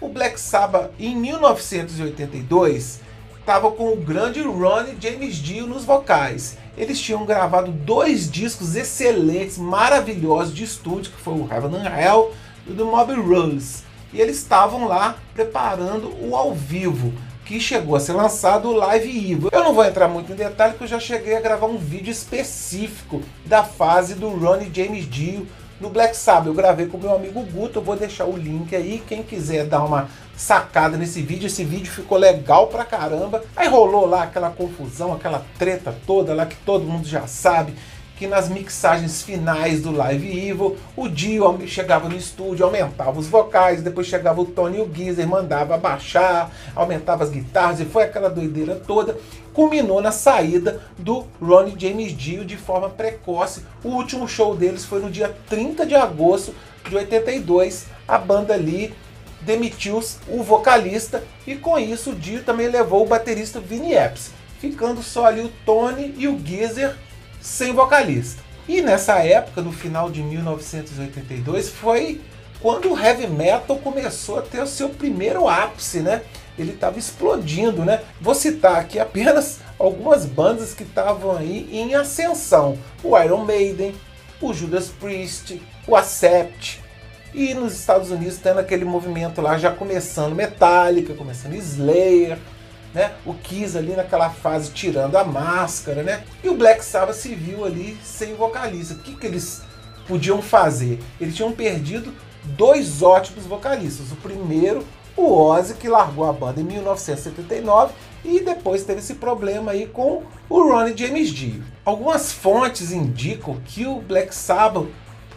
O Black Sabbath, em 1982, estava com o grande Ronnie James Dio nos vocais. Eles tinham gravado dois discos excelentes, maravilhosos de estúdio, que foi o Heaven and Hell e o The Mob Rules. E eles estavam lá preparando o ao vivo, que chegou a ser lançado o Live Evil. Eu não vou entrar muito em detalhe, porque eu já cheguei a gravar um vídeo específico da fase do Ronnie James Dio no Black Sabbath. Eu gravei com meu amigo Guto, eu vou deixar o link aí, quem quiser dar uma sacada nesse vídeo, esse vídeo ficou legal pra caramba. Aí rolou lá aquela confusão, aquela treta toda lá que todo mundo já sabe, que nas mixagens finais do Live Evil, o Dio chegava no estúdio, aumentava os vocais, depois chegava o Tony e o Geezer, mandava abaixar, aumentava as guitarras, e foi aquela doideira toda. Culminou na saída do Ronnie James Dio de forma precoce. O último show deles foi no dia 30 de agosto de 82. A banda ali demitiu o vocalista e com isso o Dio também levou o baterista Vinny Epps, ficando só ali o Tony e o Geezer sem vocalista. E nessa época, no final de 1982, foi quando o heavy metal começou a ter o seu primeiro ápice, né? Ele estava explodindo, né? Vou citar aqui apenas algumas bandas que estavam aí em ascensão: o Iron Maiden, o Judas Priest, o Accept, e nos Estados Unidos tendo aquele movimento lá já começando Metallica, começando Slayer, né? O Kiss ali naquela fase tirando a máscara, né? E o Black Sabbath se viu ali sem vocalista. O que, que eles podiam fazer? Eles tinham perdido dois ótimos vocalistas. O primeiro, o Ozzy, que largou a banda em 1979 e depois teve esse problema aí com o Ronnie James Dio. Algumas fontes indicam que o Black Sabbath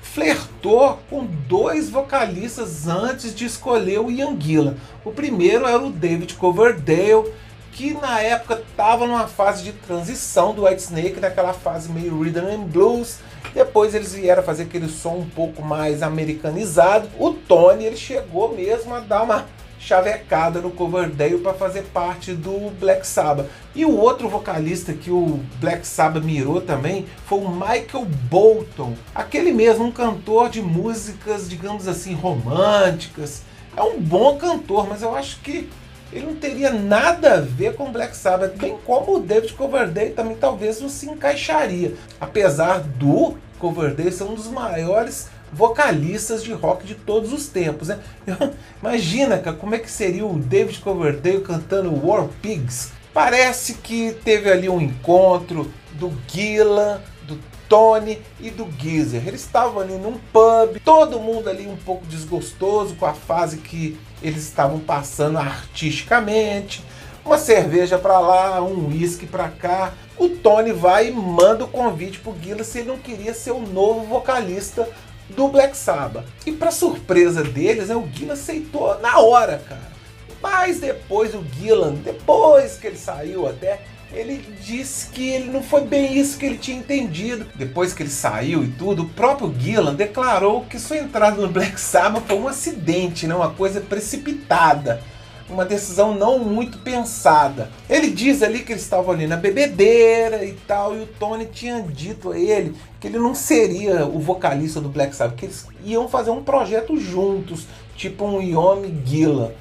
flertou com dois vocalistas antes de escolher o Ian Gillan. O primeiro era o David Coverdale, que na época estava numa fase de transição do Whitesnake, naquela fase meio rhythm and blues. Depois eles vieram fazer aquele som um pouco mais americanizado. O Tony ele chegou mesmo a dar uma chavecada no Coverdale para fazer parte do Black Sabbath. E o outro vocalista que o Black Sabbath mirou também foi o Michael Bolton, aquele mesmo, um cantor de músicas, digamos assim, românticas. É um bom cantor, mas eu acho que ele não teria nada a ver com Black Sabbath, bem como o David Coverdale também talvez não se encaixaria, apesar do Coverdale ser um dos maiores vocalistas de rock de todos os tempos. Né? Imagina, cara, como é que seria o David Coverdale cantando War Pigs. Parece que teve ali um encontro do Gillan, do Tony e do Geezer. Eles estavam ali num pub, todo mundo ali um pouco desgostoso com a fase que eles estavam passando artisticamente. Uma cerveja para lá, um uísque para cá. O Tony vai e manda o convite pro Gillan se ele não queria ser o novo vocalista do Black Sabbath. E para surpresa deles, né, o Gillan aceitou na hora, cara. Mas depois o Gillan, depois que ele saiu até, ele disse que ele não foi bem isso que ele tinha entendido. Depois que ele saiu e tudo, o próprio Gillan declarou que sua entrada no Black Sabbath foi um acidente, né, uma coisa precipitada uma decisão não muito pensada. Ele diz ali que eles estavam ali na bebedeira e tal, e o Tony tinha dito a ele que ele não seria o vocalista do Black Sabbath, que eles iam fazer um projeto juntos, tipo um Yomi Gilla.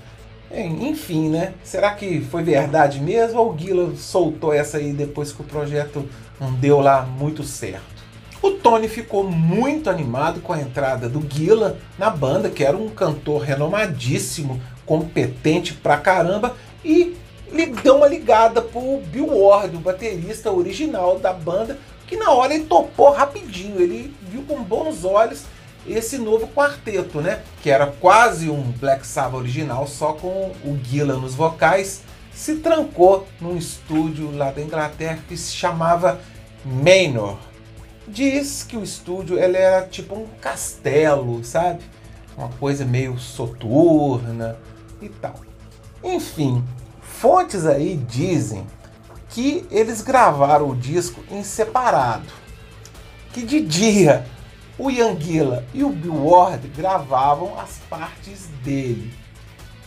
Enfim, né? Será que foi verdade mesmo ou o Gilla soltou essa aí depois que o projeto não deu lá muito certo? O Tony ficou muito animado com a entrada do Gilla na banda, que era um cantor renomadíssimo, competente pra caramba, e lhe deu uma ligada pro Bill Ward, o baterista original da banda, que na hora ele topou rapidinho, ele viu com bons olhos esse novo quarteto, né? Que era quase um Black Sabbath original, só com o Gillan nos vocais, se trancou num estúdio lá da Inglaterra que se chamava Manor. Diz que o estúdio ele era tipo um castelo, sabe? Uma coisa meio soturna, e tal. Enfim, fontes aí dizem que eles gravaram o disco em separado. Que de dia o Yanguila e o Bill Ward gravavam as partes dele.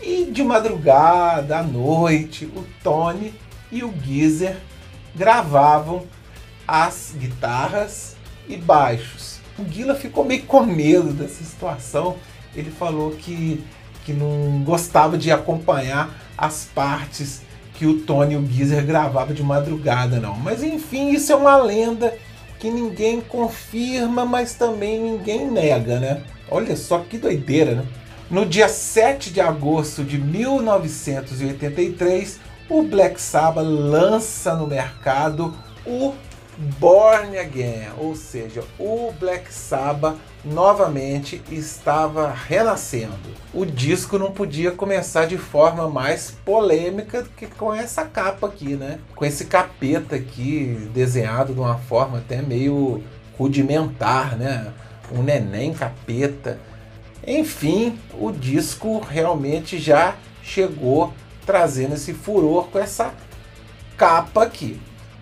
E de madrugada, à noite, o Tony e o Geezer gravavam as guitarras e baixos. O Guila ficou meio com medo dessa situação. Ele falou que que não gostava de acompanhar as partes que o Tony e o Geezer gravavam de madrugada, não. Mas enfim, isso é uma lenda que ninguém confirma, mas também ninguém nega, né? Olha só que doideira, né? No dia 7 de agosto de 1983, o Black Sabbath lança no mercado o Born Again, ou seja, o Black Sabbath novamente estava renascendo. O disco não podia começar de forma mais polêmica que com essa capa aqui, né? Com esse capeta aqui desenhado de uma forma até meio rudimentar, né? Um neném capeta. Enfim, o disco realmente já chegou trazendo esse furor com essa capa aqui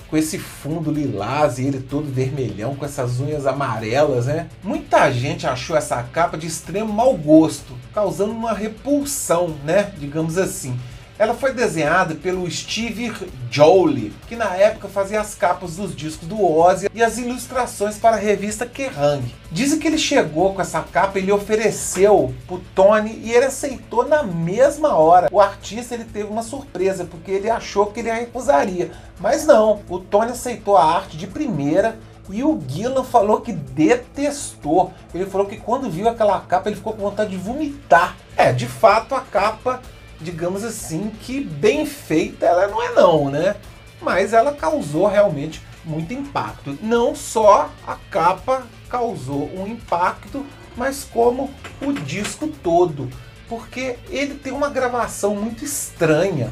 com esse fundo lilás e ele todo vermelhão, com essas unhas amarelas, né? Muita gente achou essa capa de extremo mau gosto, causando uma repulsão, né? Digamos assim. Ela foi desenhada pelo Steve Jolie, que na época fazia as capas dos discos do Ozzy e as ilustrações para a revista Kerrang. Dizem que ele chegou com essa capa, ele ofereceu pro Tony e ele aceitou na mesma hora. O artista ele teve uma surpresa, porque ele achou que ele a recusaria. Mas não, o Tony aceitou a arte de primeira e o Gillan falou que detestou. Ele falou que quando viu aquela capa ele ficou com vontade de vomitar. É, de fato a capa digamos assim, que bem feita ela não é não, né? Mas ela causou realmente muito impacto. Não só a capa causou um impacto, mas como o disco todo, porque ele tem uma gravação muito estranha.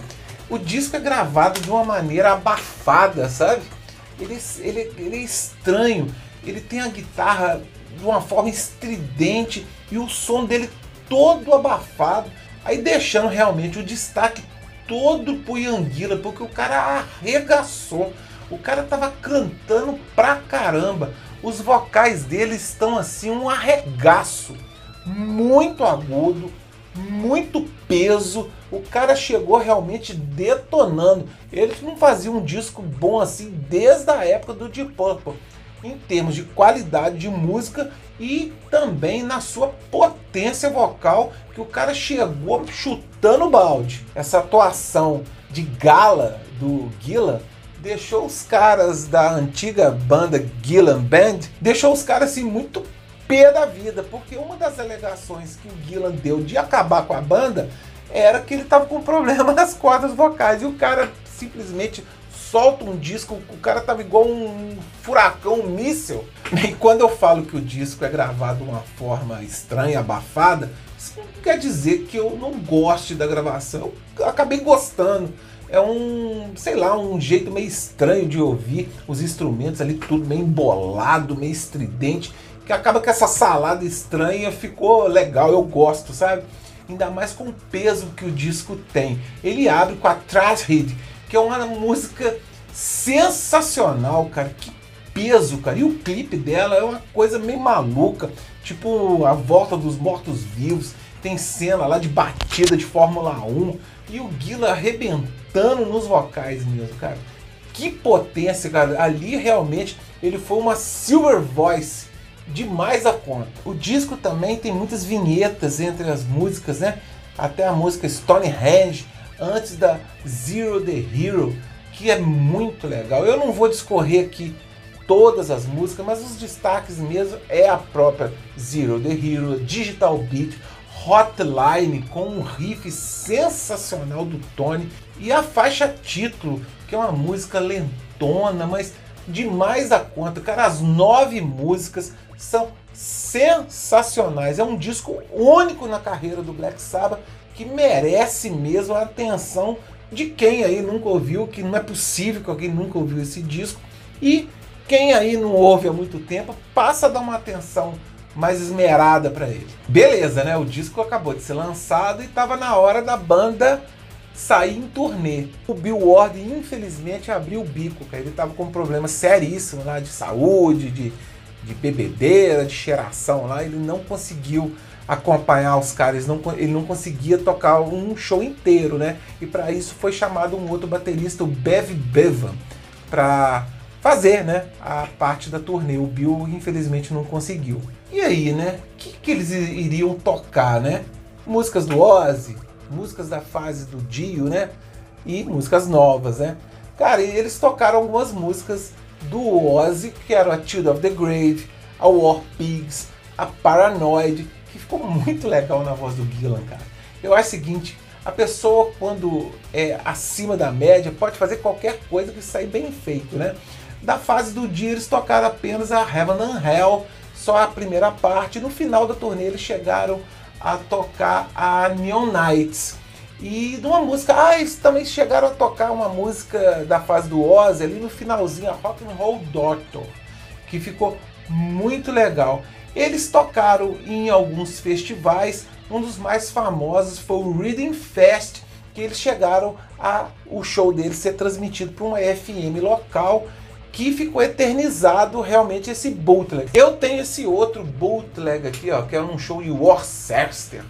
O disco é gravado de uma maneira abafada, sabe? Ele, ele, ele é estranho, ele tem a guitarra de uma forma estridente e o som dele todo abafado. Aí deixando realmente o destaque todo pro Yanguila, porque o cara arregaçou. O cara tava cantando pra caramba. Os vocais dele estão assim um arregaço. Muito agudo, muito peso. O cara chegou realmente detonando. Eles não faziam um disco bom assim desde a época do Deep Purple em termos de qualidade de música e também na sua potência vocal, que o cara chegou chutando balde. Essa atuação de gala do Gillan deixou os caras da antiga banda Gillan Band, deixou os caras assim muito pé da vida, porque uma das alegações que o Gillan deu de acabar com a banda era que ele estava com problema nas cordas vocais e o cara simplesmente solta um disco, o cara tava igual um furacão, um míssil. E quando eu falo que o disco é gravado de uma forma estranha, abafada, isso não quer dizer que eu não goste da gravação. Eu acabei gostando. É um, sei lá, um jeito meio estranho de ouvir os instrumentos ali, tudo meio embolado, meio estridente, que acaba que essa salada estranha ficou legal, eu gosto, sabe? Ainda mais com o peso que o disco tem. Ele abre com a Trash Hit, que é uma música sensacional, cara. Que peso, cara. E o clipe dela é uma coisa meio maluca, tipo a volta dos mortos-vivos. Tem cena lá de batida de Fórmula 1 e o Guila arrebentando nos vocais mesmo, cara. Que potência, cara. Ali realmente ele foi uma silver voice demais a conta. O disco também tem muitas vinhetas entre as músicas, né? Até a música Stonehenge antes da Zero the Hero, que é muito legal. Eu não vou discorrer aqui todas as músicas, mas os destaques mesmo é a própria Zero the Hero, Digital Beat, Hotline com um riff sensacional do Tony e a faixa título, que é uma música lentona, mas demais a conta. Cara, as nove músicas são sensacionais. É um disco único na carreira do Black Sabbath que merece mesmo a atenção de quem aí nunca ouviu, que não é possível que alguém nunca ouviu esse disco. E quem aí não ouve há muito tempo, passa a dar uma atenção mais esmerada para ele. Beleza, né? O disco acabou de ser lançado e estava na hora da banda sair em turnê. O Bill Ward, infelizmente, abriu o bico, cara. Ele estava com um problema seríssimo lá de saúde, de, de bebedeira, de cheiração lá. Ele não conseguiu acompanhar os caras, não, ele não conseguia tocar um show inteiro, né? E para isso foi chamado um outro baterista, o Bev Bevan, para fazer, né, a parte da turnê. O Bill infelizmente não conseguiu. E aí, né? O que, que eles iriam tocar, né? músicas do Ozzy, músicas da fase do Dio, né? E músicas novas, né? Cara, e eles tocaram algumas músicas do Ozzy, que eram a Child of the Grave, a War Pigs, a Paranoid, que ficou muito legal na voz do Gillan, cara. Eu acho o seguinte, a pessoa quando é acima da média pode fazer qualquer coisa que sair bem feito, né? Da fase do dia eles tocaram apenas a Heaven and Hell, só a primeira parte. No final da turnê eles chegaram a tocar a Neon Nights. E numa música, ah, eles também chegaram a tocar uma música da fase do Ozzy ali no finalzinho, a Rock and Roll Doctor, que ficou muito legal. Eles tocaram em alguns festivais, um dos mais famosos foi o Reading Fest, que eles chegaram a o show deles ser transmitido para uma FM local que ficou eternizado realmente esse bootleg. Eu tenho esse outro bootleg aqui, ó, que é um show de Worcester,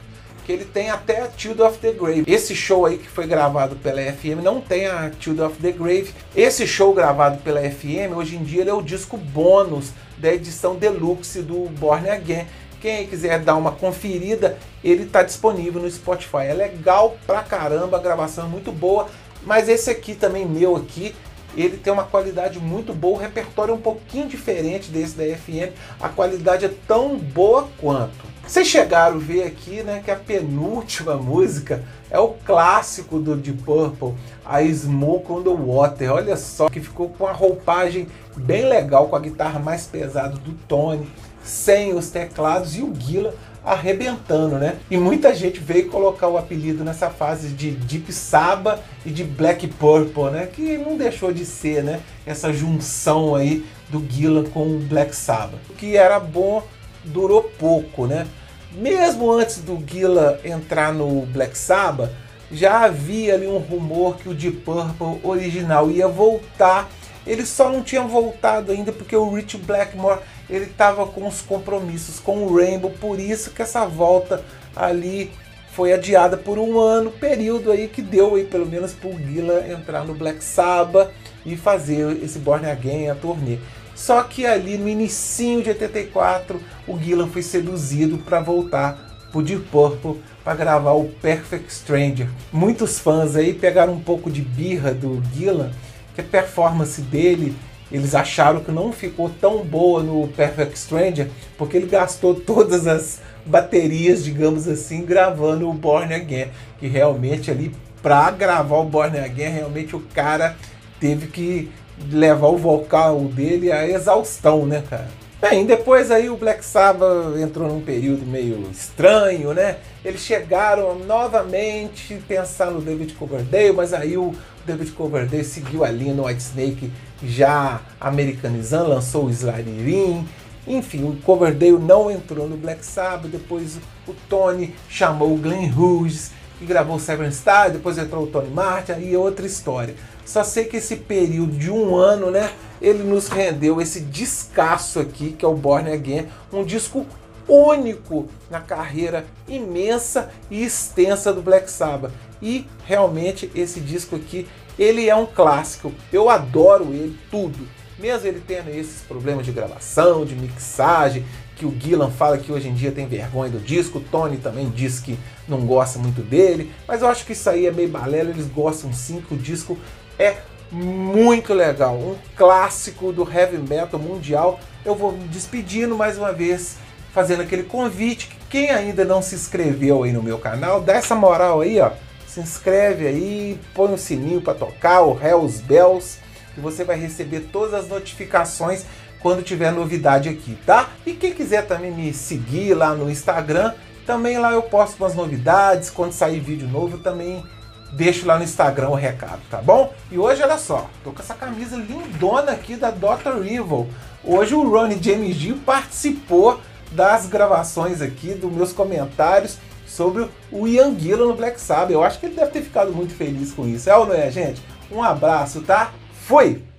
que ele tem até a Child of the Grave. Esse show aí que foi gravado pela FM não tem a Child of the Grave. Esse show gravado pela FM, hoje em dia ele é o disco bônus da edição deluxe do Born Again. Quem quiser dar uma conferida, ele está disponível no Spotify. É legal pra caramba, a gravação é muito boa. Mas esse aqui também meu aqui, ele tem uma qualidade muito boa, o repertório é um pouquinho diferente desse da FM, a qualidade é tão boa quanto. Vocês chegaram a ver aqui né, que a penúltima música é o clássico do Deep Purple, a Smoke on the Water. Olha só que ficou com a roupagem bem legal, com a guitarra mais pesada do Tony, sem os teclados e o Gila arrebentando, né? E muita gente veio colocar o apelido nessa fase de Deep Saba e de Black Purple, né? Que não deixou de ser, né? Essa junção aí do Gillan com o Black Sabbath. O que era bom durou pouco, né? Mesmo antes do Gillan entrar no Black Sabbath, já havia ali um rumor que o Deep Purple original ia voltar. Ele só não tinha voltado ainda porque o Rich Blackmore ele estava com os compromissos com o Rainbow, por isso que essa volta ali foi adiada por um ano, período aí que deu aí pelo menos para o Gila entrar no Black Sabbath e fazer esse Born Again, a turnê. Só que ali no início de 84, o Gillan foi seduzido para voltar pro Deep Purple para gravar o Perfect Stranger. Muitos fãs aí pegaram um pouco de birra do Gillan, que a performance dele eles acharam que não ficou tão boa no Perfect Stranger porque ele gastou todas as baterias, digamos assim, gravando o Born Again, que realmente ali para gravar o Born Again, realmente o cara teve que levar o vocal dele à exaustão, né, cara? Bem, depois aí o Black Sabbath entrou num período meio estranho, né? Eles chegaram novamente pensar no David Coverdale, mas aí o David Coverdale seguiu a linha no Whitesnake já americanizando, lançou o Sliderin. Enfim, o Coverdale não entrou no Black Sabbath, depois o Tony chamou o Glenn Hughes, que gravou Seven Star, depois entrou o Tony Martin e outra história. Só sei que esse período de um ano, né, ele nos rendeu esse descasso aqui, que é o Born Again, um disco único na carreira imensa e extensa do Black Sabbath. E realmente esse disco aqui, ele é um clássico. Eu adoro ele tudo. Mesmo ele tendo esses problemas de gravação, de mixagem, que o Gillan fala que hoje em dia tem vergonha do disco, o Tony também diz que não gosta muito dele, mas eu acho que isso aí é meio balela, eles gostam sim que o disco é muito legal, um clássico do heavy metal mundial. Eu vou me despedindo mais uma vez, fazendo aquele convite que quem ainda não se inscreveu aí no meu canal, dá essa moral aí, ó. Se inscreve aí, põe o sininho para tocar, o Hells Bells, que você vai receber todas as notificações quando tiver novidade aqui, tá? E quem quiser também me seguir lá no Instagram, também lá eu posto umas novidades, quando sair vídeo novo também deixo lá no Instagram o recado, tá bom? E hoje, olha só, tô com essa camisa lindona aqui da Dr. Evil. Hoje o Ronnie James Dio participou das gravações aqui, dos meus comentários sobre o Ian Gillan no Black Sabbath. Eu acho que ele deve ter ficado muito feliz com isso. É ou não é, gente? Um abraço, tá? Fui!